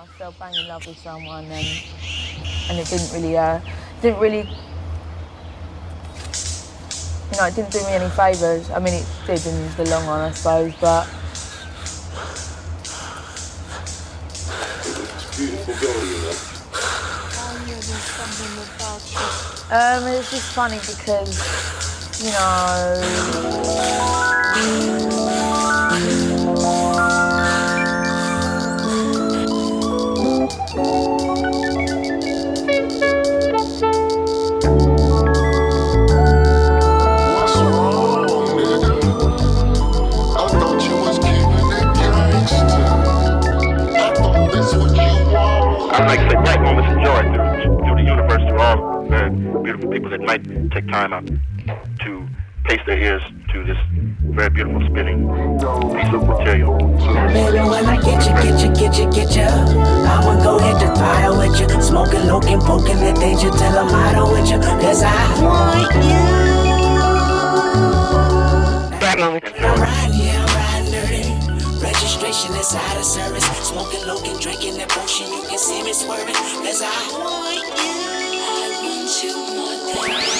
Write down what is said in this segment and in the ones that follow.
I fell bang in love with someone, and and it didn't really, uh, didn't really, you know, it didn't do me any favours. I mean, it did in the long run, I suppose, but. It's beautiful girl, you know. Um, it's just funny because, you What's very beautiful people that might take time out to pace their ears to this very beautiful spinning piece of material. Baby, when I get you, get you, get you, get you, I'ma go hit the throttle with you. Smoking, looking, poking the danger till I'm out with you. Cause I want you. Bright I'm joy. riding, yeah, I'm riding dirty. Registration is out of service. Smoking, looking, drinking that potion. You can see me swerving. Cause I want you. I want you more than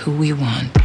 who we want.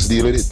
Us deal with it.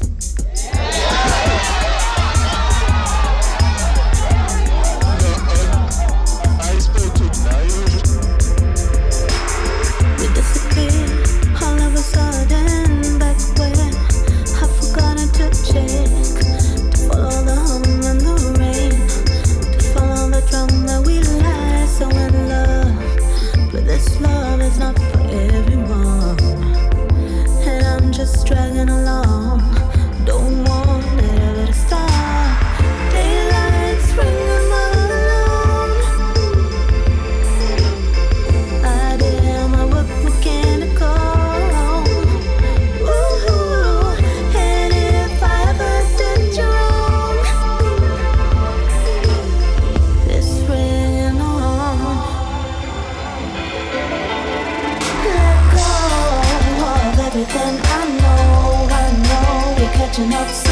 catching up.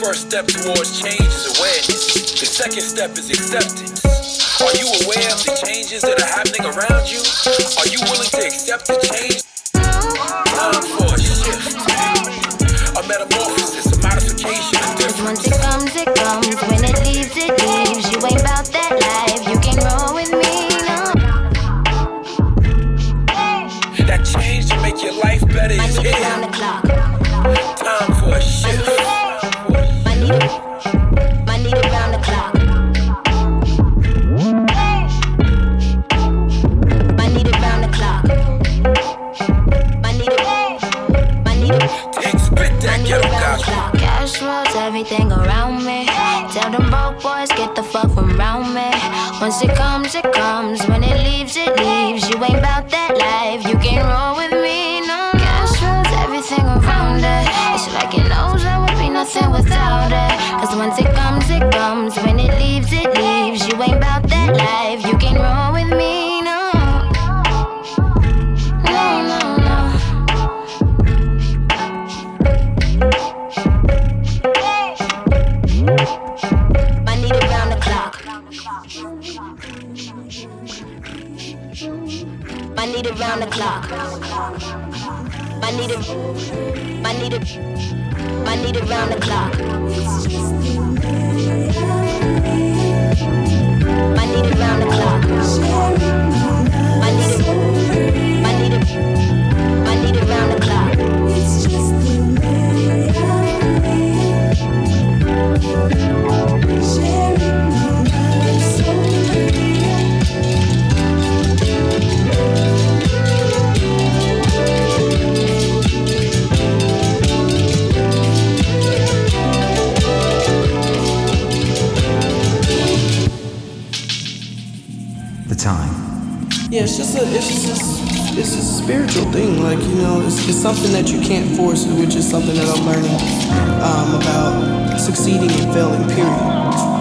first step towards change is awareness. The second step is acceptance. Are you aware of the changes that are happening around you? Are you willing to accept the change? round the clock. yeah, it's just a, it's just, a, it's a spiritual thing. Like you know, it's, it's something that you can't force, which is something that I'm learning um, about succeeding and failing. Period.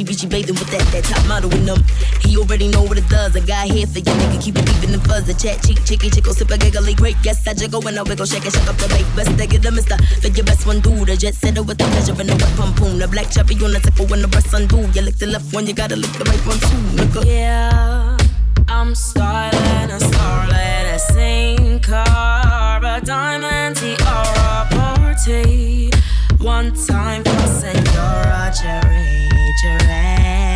Gucci, Gucci bathing with that, that top model in them. He already know what it does. I got here for you, nigga. Keep it deep in the fuzz. The chat cheek, chicky, chickle, sip a giggly great. Yes, I jiggle when I wiggle, shake it, shake up the bait. Best I the mister. Figure best one, dude. The jet setter with the pleasure and the wet boom The black chappy on the tackle when the breast undo. You lick the left one, you gotta lick the right one too, nigga. Yeah, I'm starlit, a starlit, a sink car, a diamond tiara party. One time for Senora Cherry picturesque.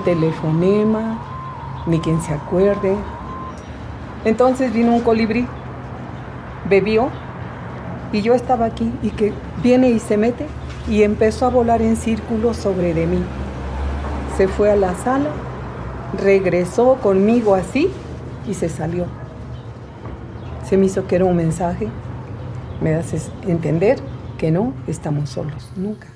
Telefonema, ni quien se acuerde. Entonces vino un colibrí, bebió y yo estaba aquí y que viene y se mete y empezó a volar en círculos sobre de mí. Se fue a la sala, regresó conmigo así y se salió. Se me hizo que era un mensaje. Me haces entender que no estamos solos, nunca.